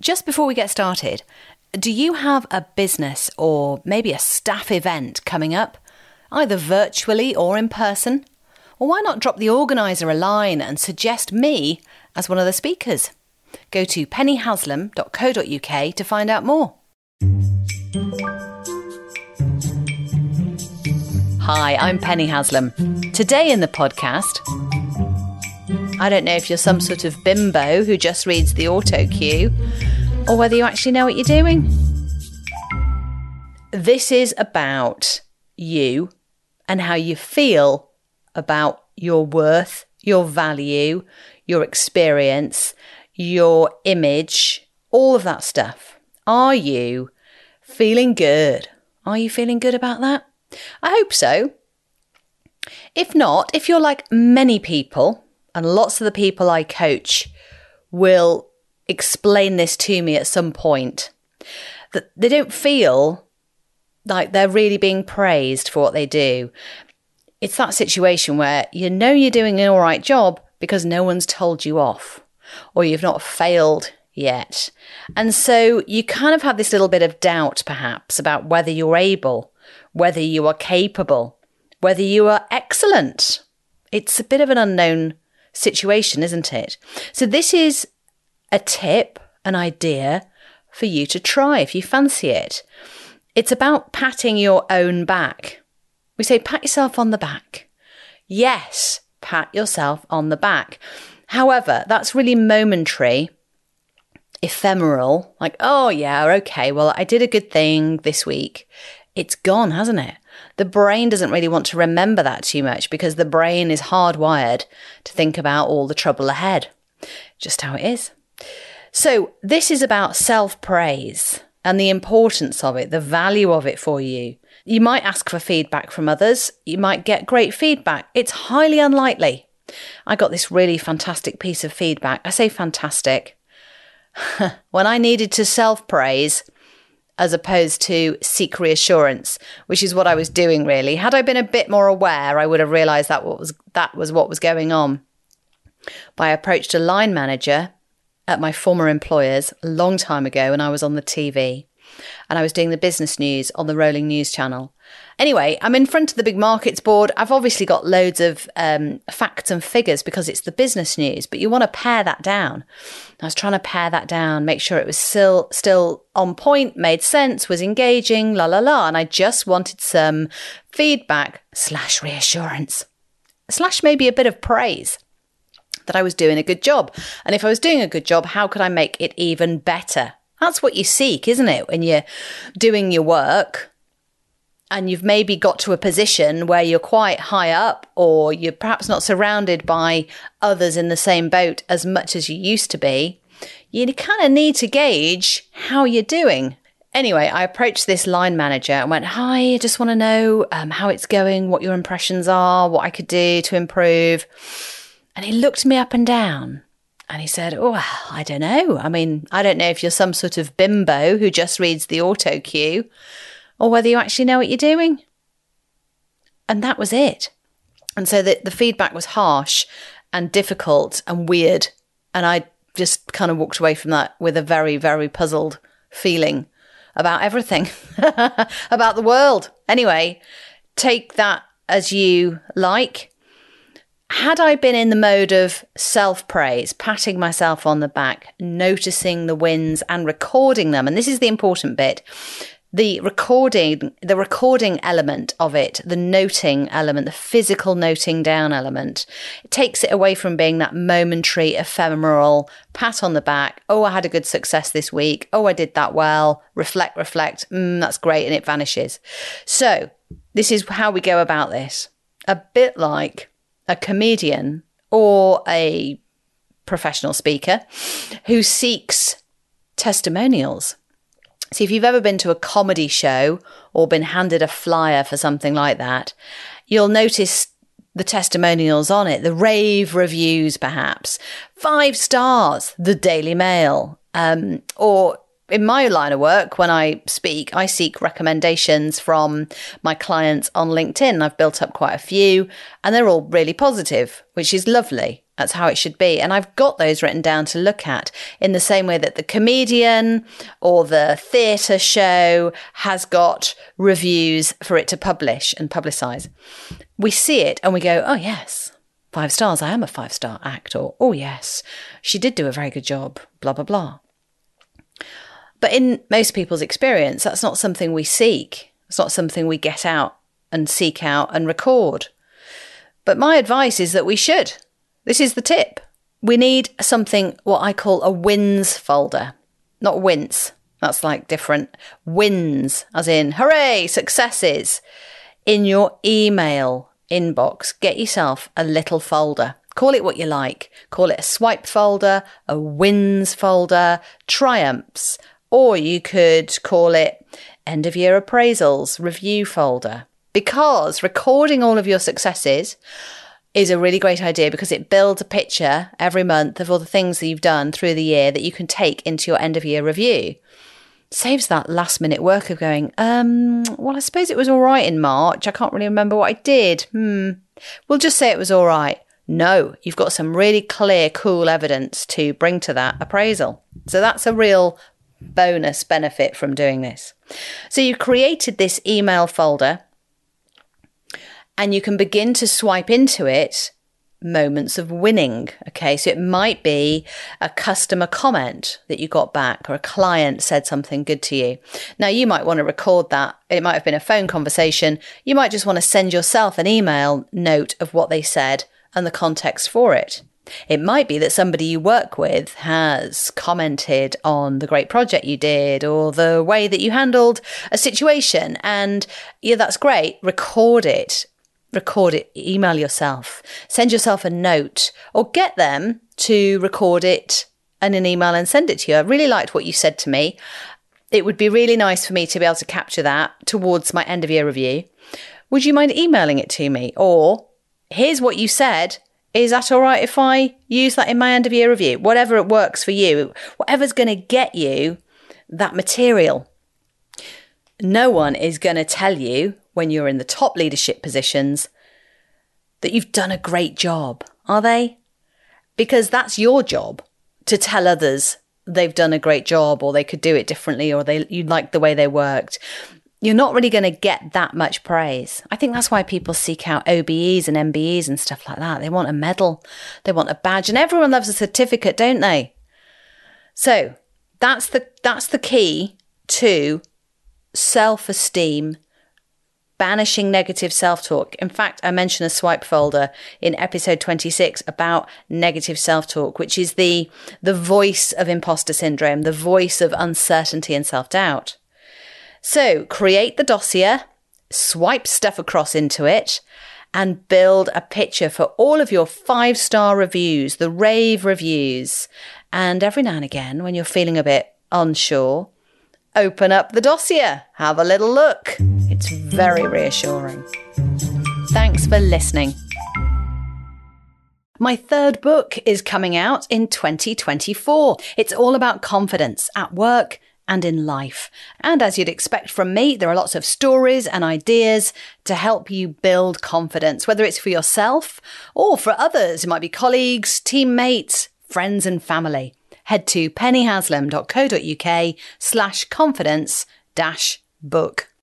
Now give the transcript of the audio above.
Just before we get started, do you have a business or maybe a staff event coming up, either virtually or in person? Well, why not drop the organiser a line and suggest me as one of the speakers? Go to pennyhaslam.co.uk to find out more. Hi, I'm Penny Haslam. Today in the podcast, I don't know if you're some sort of bimbo who just reads the auto cue or whether you actually know what you're doing. This is about you and how you feel about your worth, your value, your experience, your image, all of that stuff. Are you feeling good? Are you feeling good about that? I hope so. If not, if you're like many people, and lots of the people I coach will explain this to me at some point, that they don't feel like they're really being praised for what they do. It's that situation where you know you're doing an all right job because no one's told you off or you've not failed yet. And so you kind of have this little bit of doubt, perhaps, about whether you're able, whether you are capable, whether you are excellent. It's a bit of an unknown situation, isn't it? So, this is a tip, an idea for you to try if you fancy it. It's about patting your own back. We say, pat yourself on the back. Yes, pat yourself on the back. However, that's really momentary, ephemeral, like, oh, yeah, okay, well, I did a good thing this week. It's gone, hasn't it? The brain doesn't really want to remember that too much because the brain is hardwired to think about all the trouble ahead. Just how it is. So, this is about self praise and the importance of it, the value of it for you. You might ask for feedback from others. You might get great feedback. It's highly unlikely I got this really fantastic piece of feedback. I say fantastic. when I needed to self praise as opposed to seek reassurance, which is what I was doing really. Had I been a bit more aware, I would have realized that what was that was what was going on. But I approached a line manager at my former employers a long time ago when I was on the TV and I was doing the business news on the rolling news channel. Anyway, I'm in front of the big markets board. I've obviously got loads of um, facts and figures because it's the business news, but you want to pare that down. I was trying to pare that down, make sure it was still still on point, made sense, was engaging, la la la, and I just wanted some feedback slash reassurance slash maybe a bit of praise that I was doing a good job. And if I was doing a good job, how could I make it even better? That's what you seek, isn't it? When you're doing your work, and you've maybe got to a position where you're quite high up or you're perhaps not surrounded by others in the same boat as much as you used to be, you kind of need to gauge how you're doing. Anyway, I approached this line manager and went, Hi, I just want to know um, how it's going, what your impressions are, what I could do to improve. And he looked me up and down and he said, Oh, I don't know. I mean, I don't know if you're some sort of bimbo who just reads the auto cue or whether you actually know what you're doing. And that was it. And so the, the feedback was harsh and difficult and weird. And I just kind of walked away from that with a very, very puzzled feeling about everything, about the world. Anyway, take that as you like. Had I been in the mode of self praise, patting myself on the back, noticing the wins and recording them, and this is the important bit the recording the recording element of it the noting element the physical noting down element it takes it away from being that momentary ephemeral pat on the back oh i had a good success this week. Oh i did that well. Reflect reflect. Mm, that's great and it vanishes. So this is how we go about this. A bit like a comedian or a professional speaker who seeks testimonials See, if you've ever been to a comedy show or been handed a flyer for something like that, you'll notice the testimonials on it, the rave reviews, perhaps. Five stars, the Daily Mail. Um, or in my line of work, when I speak, I seek recommendations from my clients on LinkedIn. I've built up quite a few and they're all really positive, which is lovely. That's how it should be. And I've got those written down to look at in the same way that the comedian or the theatre show has got reviews for it to publish and publicise. We see it and we go, oh, yes, five stars. I am a five star actor. Oh, yes, she did do a very good job, blah, blah, blah. But in most people's experience, that's not something we seek. It's not something we get out and seek out and record. But my advice is that we should. This is the tip. We need something, what I call a wins folder, not wince. That's like different. Wins, as in, hooray, successes. In your email inbox, get yourself a little folder. Call it what you like. Call it a swipe folder, a wins folder, triumphs, or you could call it end of year appraisals, review folder. Because recording all of your successes is a really great idea because it builds a picture every month of all the things that you've done through the year that you can take into your end of year review. Saves that last minute work of going, um, well, I suppose it was all right in March. I can't really remember what I did. Hmm. We'll just say it was all right. No, you've got some really clear, cool evidence to bring to that appraisal. So that's a real bonus benefit from doing this. So you created this email folder and you can begin to swipe into it moments of winning. Okay, so it might be a customer comment that you got back or a client said something good to you. Now, you might want to record that. It might have been a phone conversation. You might just want to send yourself an email note of what they said and the context for it. It might be that somebody you work with has commented on the great project you did or the way that you handled a situation. And yeah, that's great. Record it record it, email yourself, send yourself a note, or get them to record it in an email and send it to you. I really liked what you said to me. It would be really nice for me to be able to capture that towards my end of year review. Would you mind emailing it to me? Or here's what you said. Is that all right if I use that in my end of year review? Whatever it works for you, whatever's going to get you that material. No one is going to tell you when you're in the top leadership positions that you've done a great job, are they? Because that's your job to tell others they've done a great job or they could do it differently or they you like the way they worked. You're not really going to get that much praise. I think that's why people seek out OBEs and MBEs and stuff like that. They want a medal, they want a badge, and everyone loves a certificate, don't they? So that's the that's the key to self-esteem banishing negative self talk. In fact, I mentioned a swipe folder in episode 26 about negative self talk, which is the, the voice of imposter syndrome, the voice of uncertainty and self doubt. So create the dossier, swipe stuff across into it, and build a picture for all of your five star reviews, the rave reviews. And every now and again, when you're feeling a bit unsure, open up the dossier, have a little look. It's very reassuring. Thanks for listening. My third book is coming out in 2024. It's all about confidence at work and in life. And as you'd expect from me, there are lots of stories and ideas to help you build confidence, whether it's for yourself or for others. It might be colleagues, teammates, friends, and family head to pennyhaslam.co.uk slash confidence dash book.